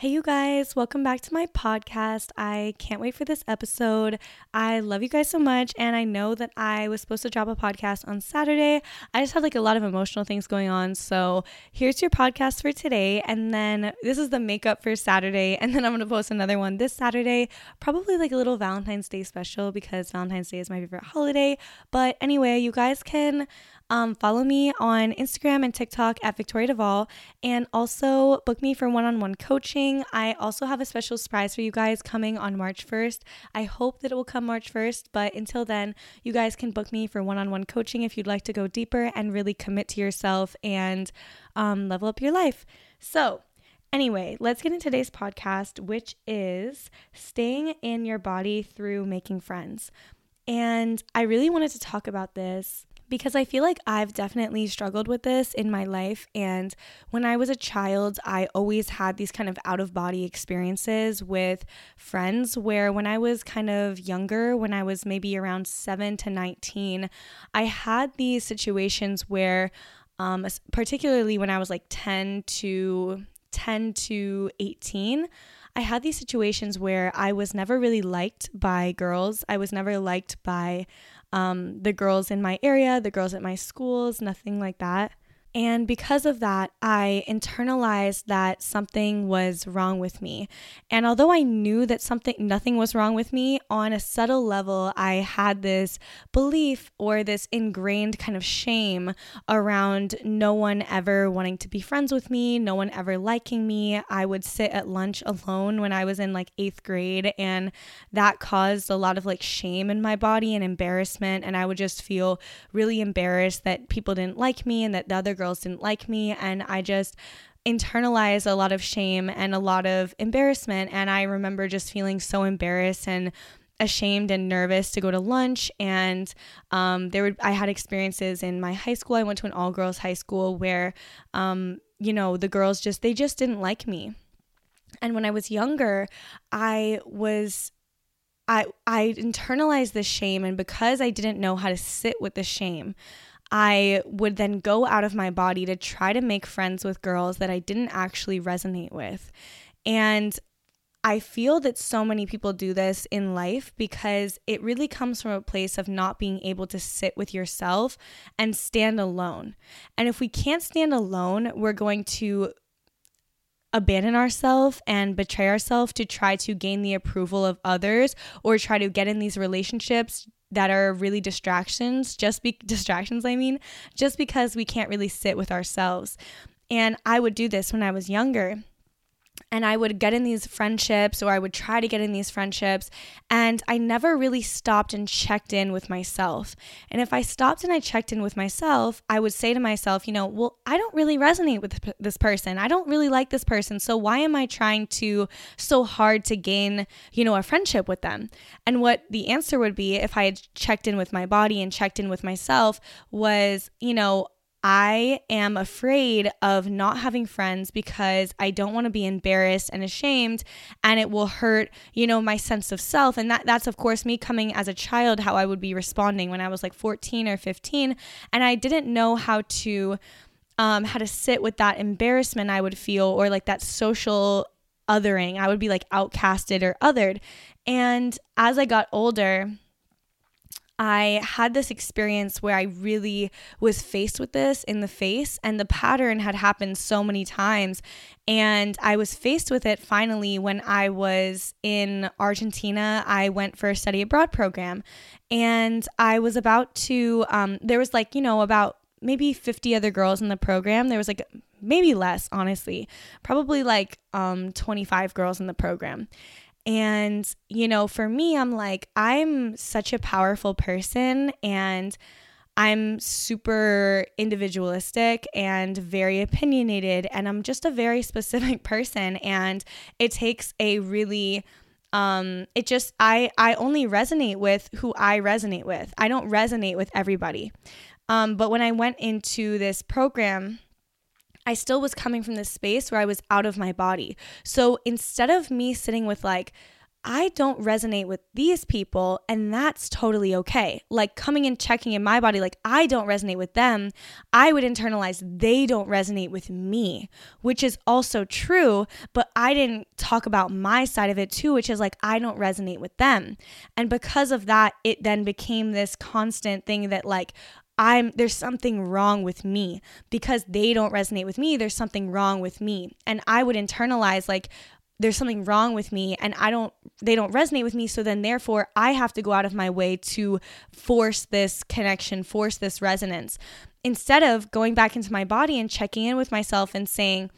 Hey, you guys, welcome back to my podcast. I can't wait for this episode. I love you guys so much, and I know that I was supposed to drop a podcast on Saturday. I just had like a lot of emotional things going on. So, here's your podcast for today, and then this is the makeup for Saturday, and then I'm gonna post another one this Saturday, probably like a little Valentine's Day special because Valentine's Day is my favorite holiday. But anyway, you guys can um, follow me on Instagram and TikTok at Victoria Duvall, and also book me for one on one coaching. I also have a special surprise for you guys coming on March 1st. I hope that it will come March 1st, but until then, you guys can book me for one on one coaching if you'd like to go deeper and really commit to yourself and um, level up your life. So, Anyway, let's get into today's podcast, which is staying in your body through making friends. And I really wanted to talk about this because I feel like I've definitely struggled with this in my life. And when I was a child, I always had these kind of out of body experiences with friends where when I was kind of younger, when I was maybe around seven to 19, I had these situations where, um, particularly when I was like 10 to 10 to 18, I had these situations where I was never really liked by girls. I was never liked by um, the girls in my area, the girls at my schools, nothing like that. And because of that, I internalized that something was wrong with me. And although I knew that something nothing was wrong with me, on a subtle level, I had this belief or this ingrained kind of shame around no one ever wanting to be friends with me, no one ever liking me. I would sit at lunch alone when I was in like 8th grade and that caused a lot of like shame in my body and embarrassment and I would just feel really embarrassed that people didn't like me and that the other girls didn't like me. And I just internalized a lot of shame and a lot of embarrassment. And I remember just feeling so embarrassed and ashamed and nervous to go to lunch and um, there were i had experiences in my high school i went to an all girls high school where um, you know the girls just they just didn't like me and when i was younger i was i i internalized the shame and because i didn't know how to sit with the shame I would then go out of my body to try to make friends with girls that I didn't actually resonate with. And I feel that so many people do this in life because it really comes from a place of not being able to sit with yourself and stand alone. And if we can't stand alone, we're going to abandon ourselves and betray ourselves to try to gain the approval of others or try to get in these relationships that are really distractions, just be distractions, I mean, just because we can't really sit with ourselves. And I would do this when I was younger and I would get in these friendships or I would try to get in these friendships and I never really stopped and checked in with myself. And if I stopped and I checked in with myself, I would say to myself, you know, well, I don't really resonate with this person. I don't really like this person. So why am I trying to so hard to gain, you know, a friendship with them? And what the answer would be if I had checked in with my body and checked in with myself was, you know, I am afraid of not having friends because I don't want to be embarrassed and ashamed and it will hurt, you know, my sense of self. And that that's of course me coming as a child how I would be responding when I was like 14 or 15 and I didn't know how to um how to sit with that embarrassment I would feel or like that social othering. I would be like outcasted or othered. And as I got older, I had this experience where I really was faced with this in the face, and the pattern had happened so many times. And I was faced with it finally when I was in Argentina. I went for a study abroad program, and I was about to, um, there was like, you know, about maybe 50 other girls in the program. There was like maybe less, honestly, probably like um, 25 girls in the program. And, you know, for me, I'm like, I'm such a powerful person and I'm super individualistic and very opinionated. And I'm just a very specific person. And it takes a really, um it just i i only resonate with who i resonate with i don't resonate with everybody um but when i went into this program I still was coming from this space where I was out of my body. So instead of me sitting with like, I don't resonate with these people, and that's totally okay. Like coming and checking in my body, like I don't resonate with them, I would internalize they don't resonate with me, which is also true. But I didn't talk about my side of it too, which is like I don't resonate with them. And because of that, it then became this constant thing that, like, I'm there's something wrong with me because they don't resonate with me. There's something wrong with me. And I would internalize like there's something wrong with me and I don't they don't resonate with me so then therefore I have to go out of my way to force this connection, force this resonance instead of going back into my body and checking in with myself and saying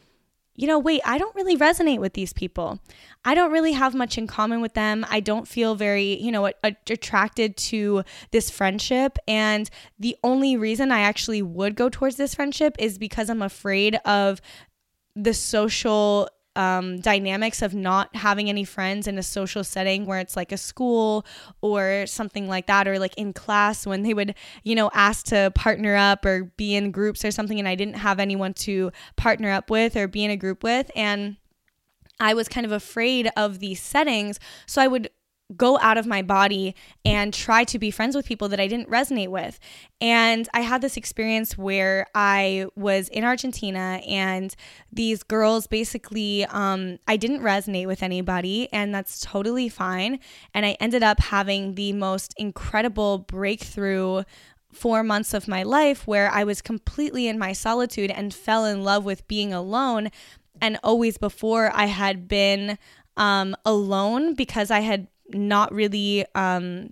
you know, wait, I don't really resonate with these people. I don't really have much in common with them. I don't feel very, you know, attracted to this friendship. And the only reason I actually would go towards this friendship is because I'm afraid of the social um, dynamics of not having any friends in a social setting where it's like a school or something like that, or like in class when they would, you know, ask to partner up or be in groups or something, and I didn't have anyone to partner up with or be in a group with. And I was kind of afraid of these settings. So I would go out of my body and try to be friends with people that I didn't resonate with. And I had this experience where I was in Argentina and these girls basically, um, I didn't resonate with anybody, and that's totally fine. And I ended up having the most incredible breakthrough four months of my life where I was completely in my solitude and fell in love with being alone. And always before I had been um, alone because I had not really um,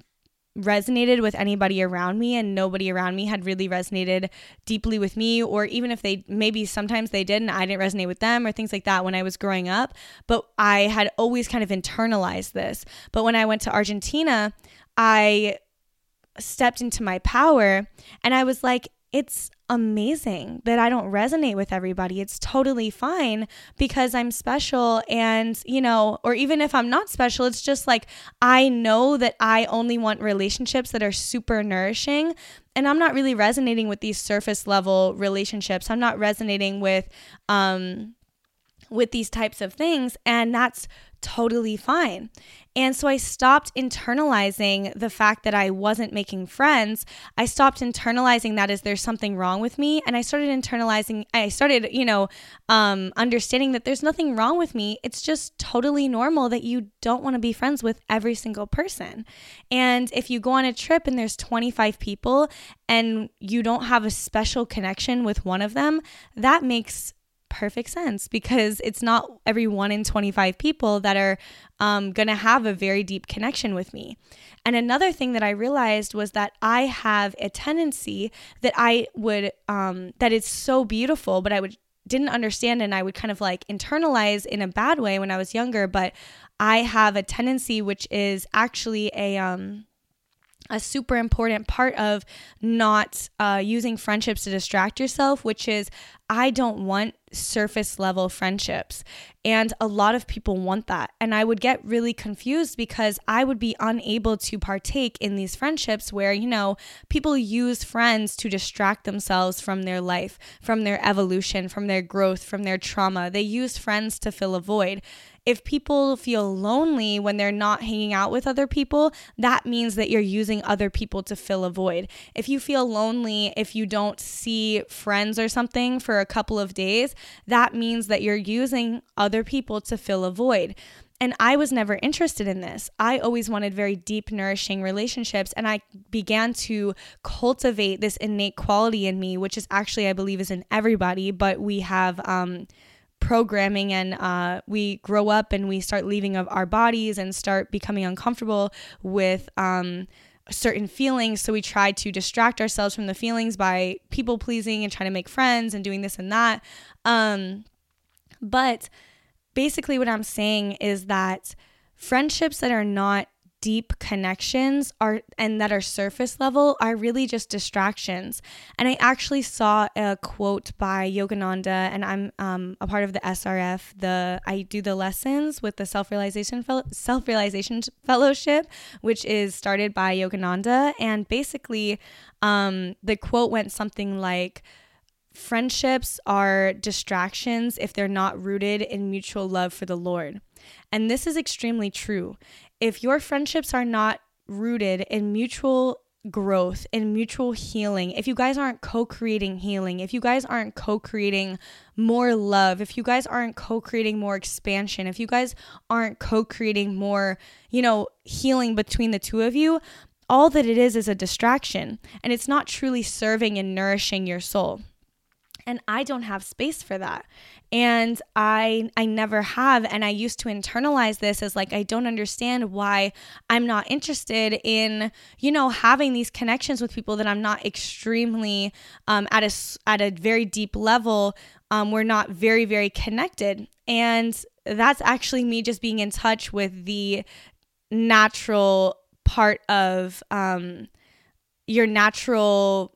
resonated with anybody around me and nobody around me had really resonated deeply with me or even if they maybe sometimes they did and I didn't resonate with them or things like that when I was growing up. But I had always kind of internalized this. But when I went to Argentina I stepped into my power and I was like it's amazing that I don't resonate with everybody. It's totally fine because I'm special. And, you know, or even if I'm not special, it's just like I know that I only want relationships that are super nourishing. And I'm not really resonating with these surface level relationships. I'm not resonating with, um, with these types of things. And that's totally fine. And so I stopped internalizing the fact that I wasn't making friends. I stopped internalizing that as there's something wrong with me. And I started internalizing, I started, you know, um, understanding that there's nothing wrong with me. It's just totally normal that you don't want to be friends with every single person. And if you go on a trip and there's 25 people and you don't have a special connection with one of them, that makes perfect sense because it's not every one in 25 people that are um, going to have a very deep connection with me. And another thing that I realized was that I have a tendency that I would, um, that it's so beautiful, but I would didn't understand and I would kind of like internalize in a bad way when I was younger, but I have a tendency which is actually a um a super important part of not uh, using friendships to distract yourself, which is I don't want surface level friendships. And a lot of people want that. And I would get really confused because I would be unable to partake in these friendships where, you know, people use friends to distract themselves from their life, from their evolution, from their growth, from their trauma. They use friends to fill a void if people feel lonely when they're not hanging out with other people, that means that you're using other people to fill a void. If you feel lonely if you don't see friends or something for a couple of days, that means that you're using other people to fill a void. And I was never interested in this. I always wanted very deep, nourishing relationships. And I began to cultivate this innate quality in me, which is actually, I believe, is in everybody, but we have, um, programming and uh, we grow up and we start leaving of our bodies and start becoming uncomfortable with um, certain feelings. So we try to distract ourselves from the feelings by people pleasing and trying to make friends and doing this and that. Um, but basically what i'm saying is that friendships that are not deep connections are and that are surface level are really just distractions. And I actually saw a quote by Yogananda, and I'm um, a part of the SRF. The I do the lessons with the self realization self realization fellowship, which is started by Yogananda, and basically, um, the quote went something like. Friendships are distractions if they're not rooted in mutual love for the Lord. And this is extremely true if your friendships are not rooted in mutual growth in mutual healing, if you guys aren't co creating healing, if you guys aren't co creating more love, if you guys aren't co creating more expansion, if you guys aren't co creating more, you know, healing between the two of you, all that it is is a distraction and it's not truly serving and nourishing your soul. And I don't have space for that. And i i never have and i used to internalize this as like i don't understand why i'm not interested in you know having these connections with people that i'm not extremely um, at a at a very deep level um, we're not very very connected. And that's actually me just being in touch with the natural part of um, your natural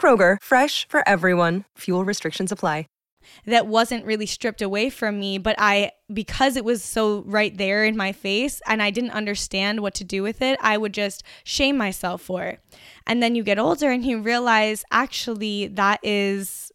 Kroger, fresh for everyone. Fuel restrictions apply that wasn't really stripped away from me, but I, because it was so right there in my face and I didn't understand what to do with it, I would just shame myself for it. And then you get older and you realize actually that is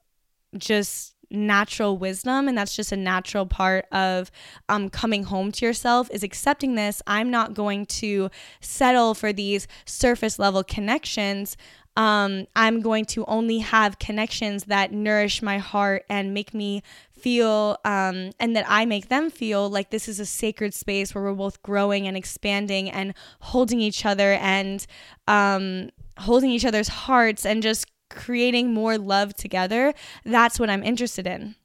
just natural wisdom and that's just a natural part of um, coming home to yourself is accepting this i'm not going to settle for these surface level connections um, I'm going to only have connections that nourish my heart and make me feel, um, and that I make them feel like this is a sacred space where we're both growing and expanding and holding each other and um, holding each other's hearts and just creating more love together. That's what I'm interested in.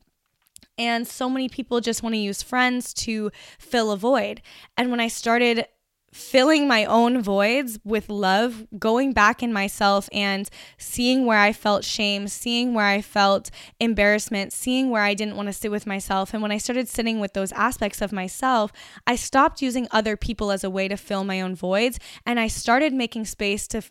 And so many people just want to use friends to fill a void. And when I started filling my own voids with love, going back in myself and seeing where I felt shame, seeing where I felt embarrassment, seeing where I didn't want to sit with myself. And when I started sitting with those aspects of myself, I stopped using other people as a way to fill my own voids and I started making space to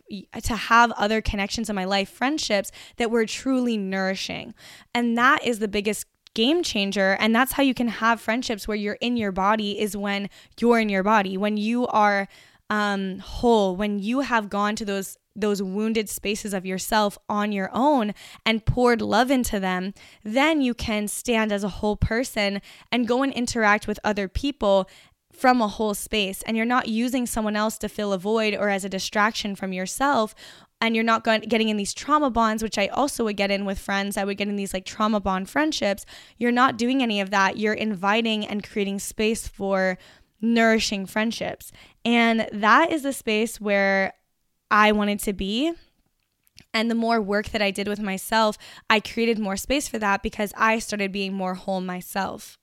to have other connections in my life, friendships that were truly nourishing. And that is the biggest game changer and that's how you can have friendships where you're in your body is when you're in your body when you are um whole when you have gone to those those wounded spaces of yourself on your own and poured love into them then you can stand as a whole person and go and interact with other people from a whole space. And you're not using someone else to fill a void or as a distraction from yourself and you're not getting in these trauma bonds, which I also would get in with friends. I would get in these like trauma bond friendships. You're not doing any of that. You're inviting and creating space for nourishing friendships. And that is the space where I wanted to be. And the more work that I did with myself, I created more space for that because I started being more whole myself.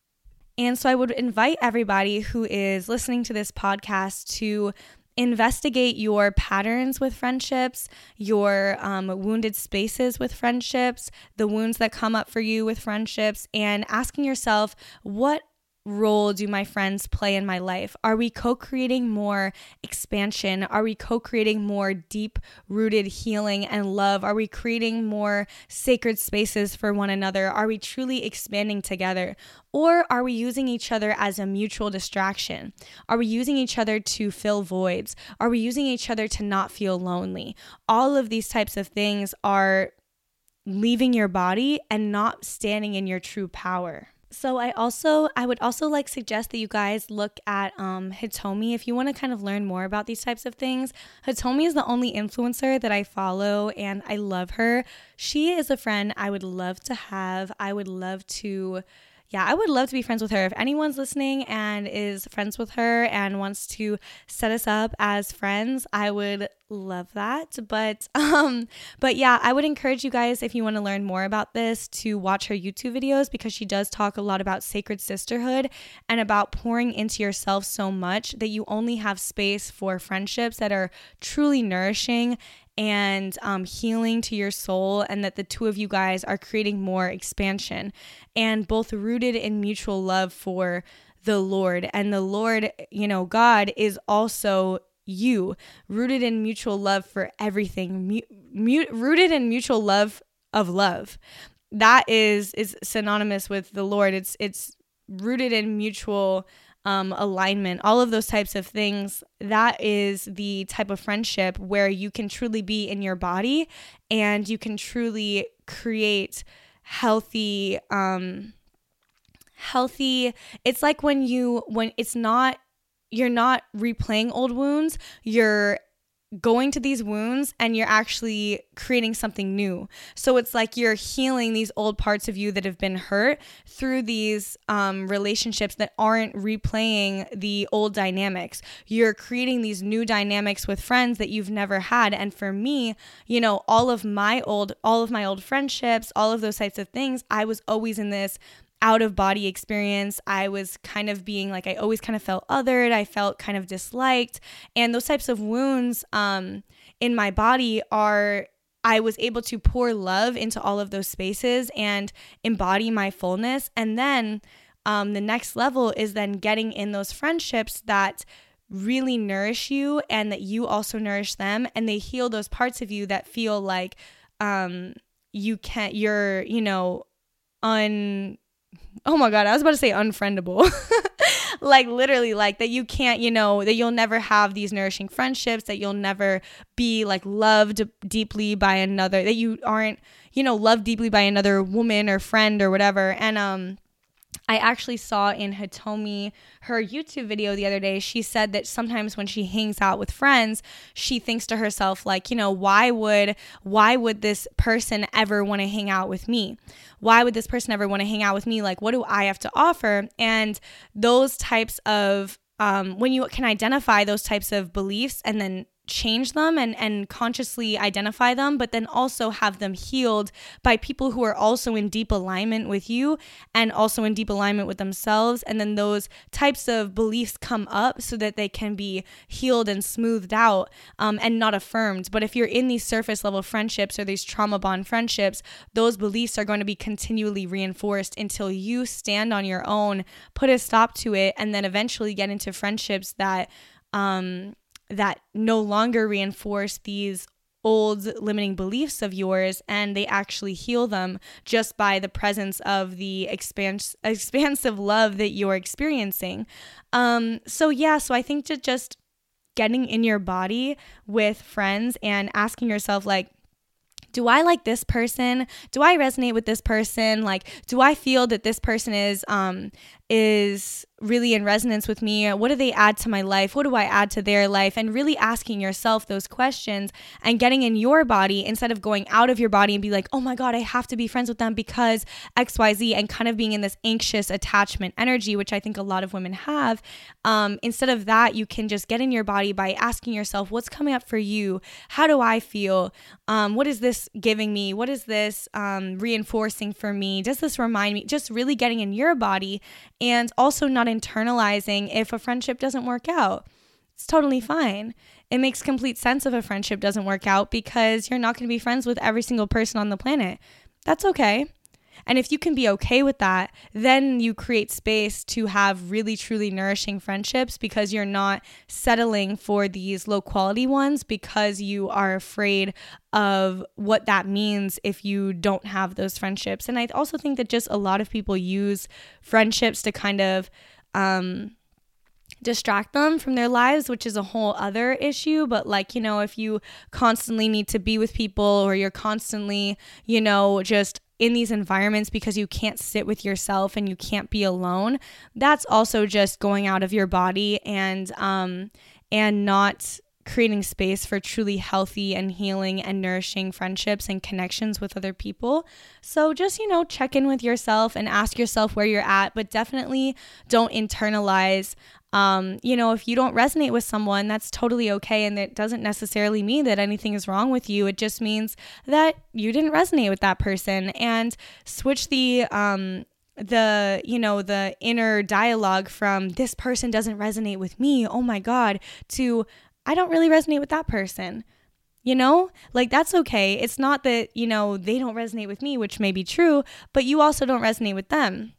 And so I would invite everybody who is listening to this podcast to investigate your patterns with friendships, your um, wounded spaces with friendships, the wounds that come up for you with friendships, and asking yourself, what role do my friends play in my life? Are we co creating more expansion? Are we co creating more deep rooted healing and love? Are we creating more sacred spaces for one another? Are we truly expanding together? Or are we using each other as a mutual distraction? Are we using each other to fill voids? Are we using each other to not feel lonely? All of these types of things are leaving your body and not standing in your true power. So I also I would also like suggest that you guys look at um, Hitomi if you want to kind of learn more about these types of things. Hitomi is the only influencer that I follow and I love her. She is a friend I would love to have. I would love to yeah, I would love to be friends with her. If anyone's listening and is friends with her and wants to set us up as friends, I would love that. But um but yeah, I would encourage you guys if you want to learn more about this to watch her YouTube videos because she does talk a lot about sacred sisterhood and about pouring into yourself so much that you only have space for friendships that are truly nourishing and um, healing to your soul, and that the two of you guys are creating more expansion and both rooted in mutual love for the Lord. And the Lord, you know, God is also you, rooted in mutual love for everything, mu- rooted in mutual love of love. That is is synonymous with the Lord. It's it's rooted in mutual um, alignment, all of those types of things. That is the type of friendship where you can truly be in your body and you can truly create healthy, um, healthy. It's like when you, when it's not, you're not replaying old wounds, you're going to these wounds and you're actually creating something new. So it's like you're healing these old parts of you that have been hurt through these um, relationships that aren't replaying the old dynamics. You're creating these new dynamics with friends that you've never had. And for me, you know, all of my old, all of my old friendships, all of those types of things, I was always in this out of body experience. I was kind of being like, I always kind of felt othered. I felt kind of disliked. And those types of wounds um, in my body are, I was able to pour love into all of those spaces and embody my fullness. And then um, the next level is then getting in those friendships that really nourish you and that you also nourish them and they heal those parts of you that feel like um you can't you're you know un oh my god, I was about to say unfriendable. like literally like that you can't, you know, that you'll never have these nourishing friendships, that you'll never be like loved deeply by another, that you aren't, you know, loved deeply by another woman or friend or whatever. And um I actually saw in Hitomi her YouTube video the other day. She said that sometimes when she hangs out with friends, she thinks to herself like, you know, why would why would this person ever want to hang out with me? Why would this person ever want to hang out with me? Like, what do I have to offer? And those types of um, when you can identify those types of beliefs and then change them and and consciously identify them but then also have them healed by people who are also in deep alignment with you and also in deep alignment with themselves. And then those types of beliefs come up so that they can be healed and smoothed out um, and not affirmed. But if you're in these surface level friendships or these trauma bond friendships those beliefs are going to be continually reinforced until you stand on your own put a stop to it and then eventually get into friendships that um that no longer reinforce these old limiting beliefs of yours and they actually heal them just by the presence of the expans- expansive love that you're experiencing. Um, so, yeah, so I think to just getting in your body with friends and asking yourself, like, do I like this person? Do I resonate with this person? Like, do I feel that this person is um is really in resonance with me? What do they add to my life? What do I add to their life? And really asking yourself those questions and getting in your body instead of going out of your body and be like, oh my God, I have to be friends with them because XYZ, and kind of being in this anxious attachment energy, which I think a lot of women have. Um, instead of that, you can just get in your body by asking yourself, what's coming up for you? How do I feel? Um, what is this giving me? What is this um, reinforcing for me? Does this remind me? Just really getting in your body and also not internalizing if a friendship doesn't work out. It's totally fine. It makes complete sense if a friendship doesn't work out because you're not going to be friends with every single person on the planet. That's okay. And if you can be okay with that, then you create space to have really, truly nourishing friendships because you're not settling for these low quality ones because you are afraid of what that means if you don't have those friendships. And I also think that just a lot of people use friendships to kind of, um, distract them from their lives, which is a whole other issue. But, like, you know, if you constantly need to be with people or you're constantly, you know, just in these environments because you can't sit with yourself and you can't be alone that's also just going out of your body and um and not creating space for truly healthy and healing and nourishing friendships and connections with other people. So just, you know, check in with yourself and ask yourself where you're at, but definitely don't internalize um, you know, if you don't resonate with someone, that's totally okay. And it doesn't necessarily mean that anything is wrong with you. It just means that you didn't resonate with that person and switch the, um, the you know the inner dialogue from this person doesn't resonate with me oh my god to i don't really resonate with that person you know like that's okay it's not that you know they don't resonate with me which may be true but you also don't resonate with them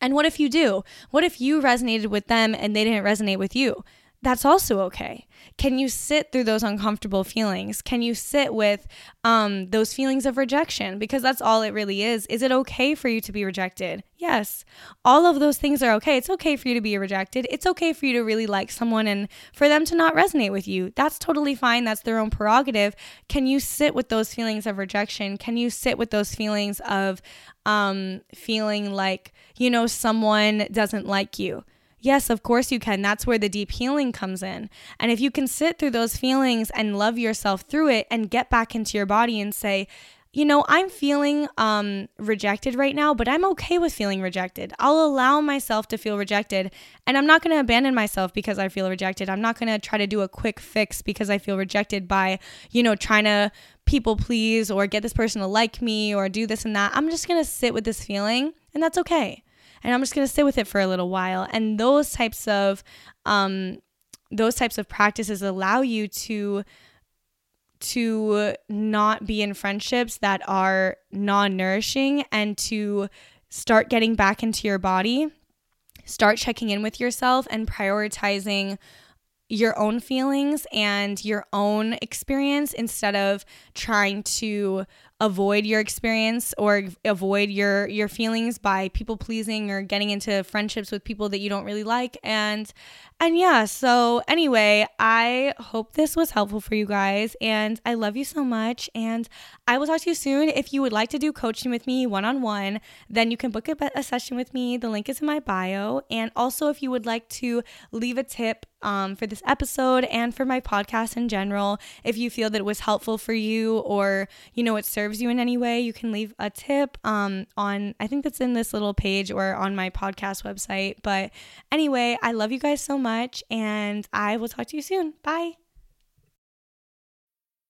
and what if you do? What if you resonated with them and they didn't resonate with you? That's also okay. Can you sit through those uncomfortable feelings? Can you sit with um, those feelings of rejection? Because that's all it really is. Is it okay for you to be rejected? Yes. All of those things are okay. It's okay for you to be rejected. It's okay for you to really like someone and for them to not resonate with you. That's totally fine. That's their own prerogative. Can you sit with those feelings of rejection? Can you sit with those feelings of um, feeling like, you know, someone doesn't like you? Yes, of course you can. That's where the deep healing comes in. And if you can sit through those feelings and love yourself through it and get back into your body and say, you know, I'm feeling um, rejected right now, but I'm okay with feeling rejected. I'll allow myself to feel rejected, and I'm not going to abandon myself because I feel rejected. I'm not going to try to do a quick fix because I feel rejected by, you know, trying to people please or get this person to like me or do this and that. I'm just going to sit with this feeling, and that's okay and I'm just going to sit with it for a little while. And those types of um, those types of practices allow you to to not be in friendships that are non-nourishing and to start getting back into your body start checking in with yourself and prioritizing your own feelings and your own experience instead of trying to avoid your experience or avoid your your feelings by people pleasing or getting into friendships with people that you don't really like and and yeah so anyway i hope this was helpful for you guys and i love you so much and i will talk to you soon. If you would like to do coaching with me one-on-one then you can book a, a session with me. The link is in my bio and also if you would like to leave a tip um, for this episode and for my podcast in general if you feel that it was helpful for you or you know it served serves you in any way, you can leave a tip um, on, I think that's in this little page or on my podcast website. But anyway, I love you guys so much and I will talk to you soon. Bye.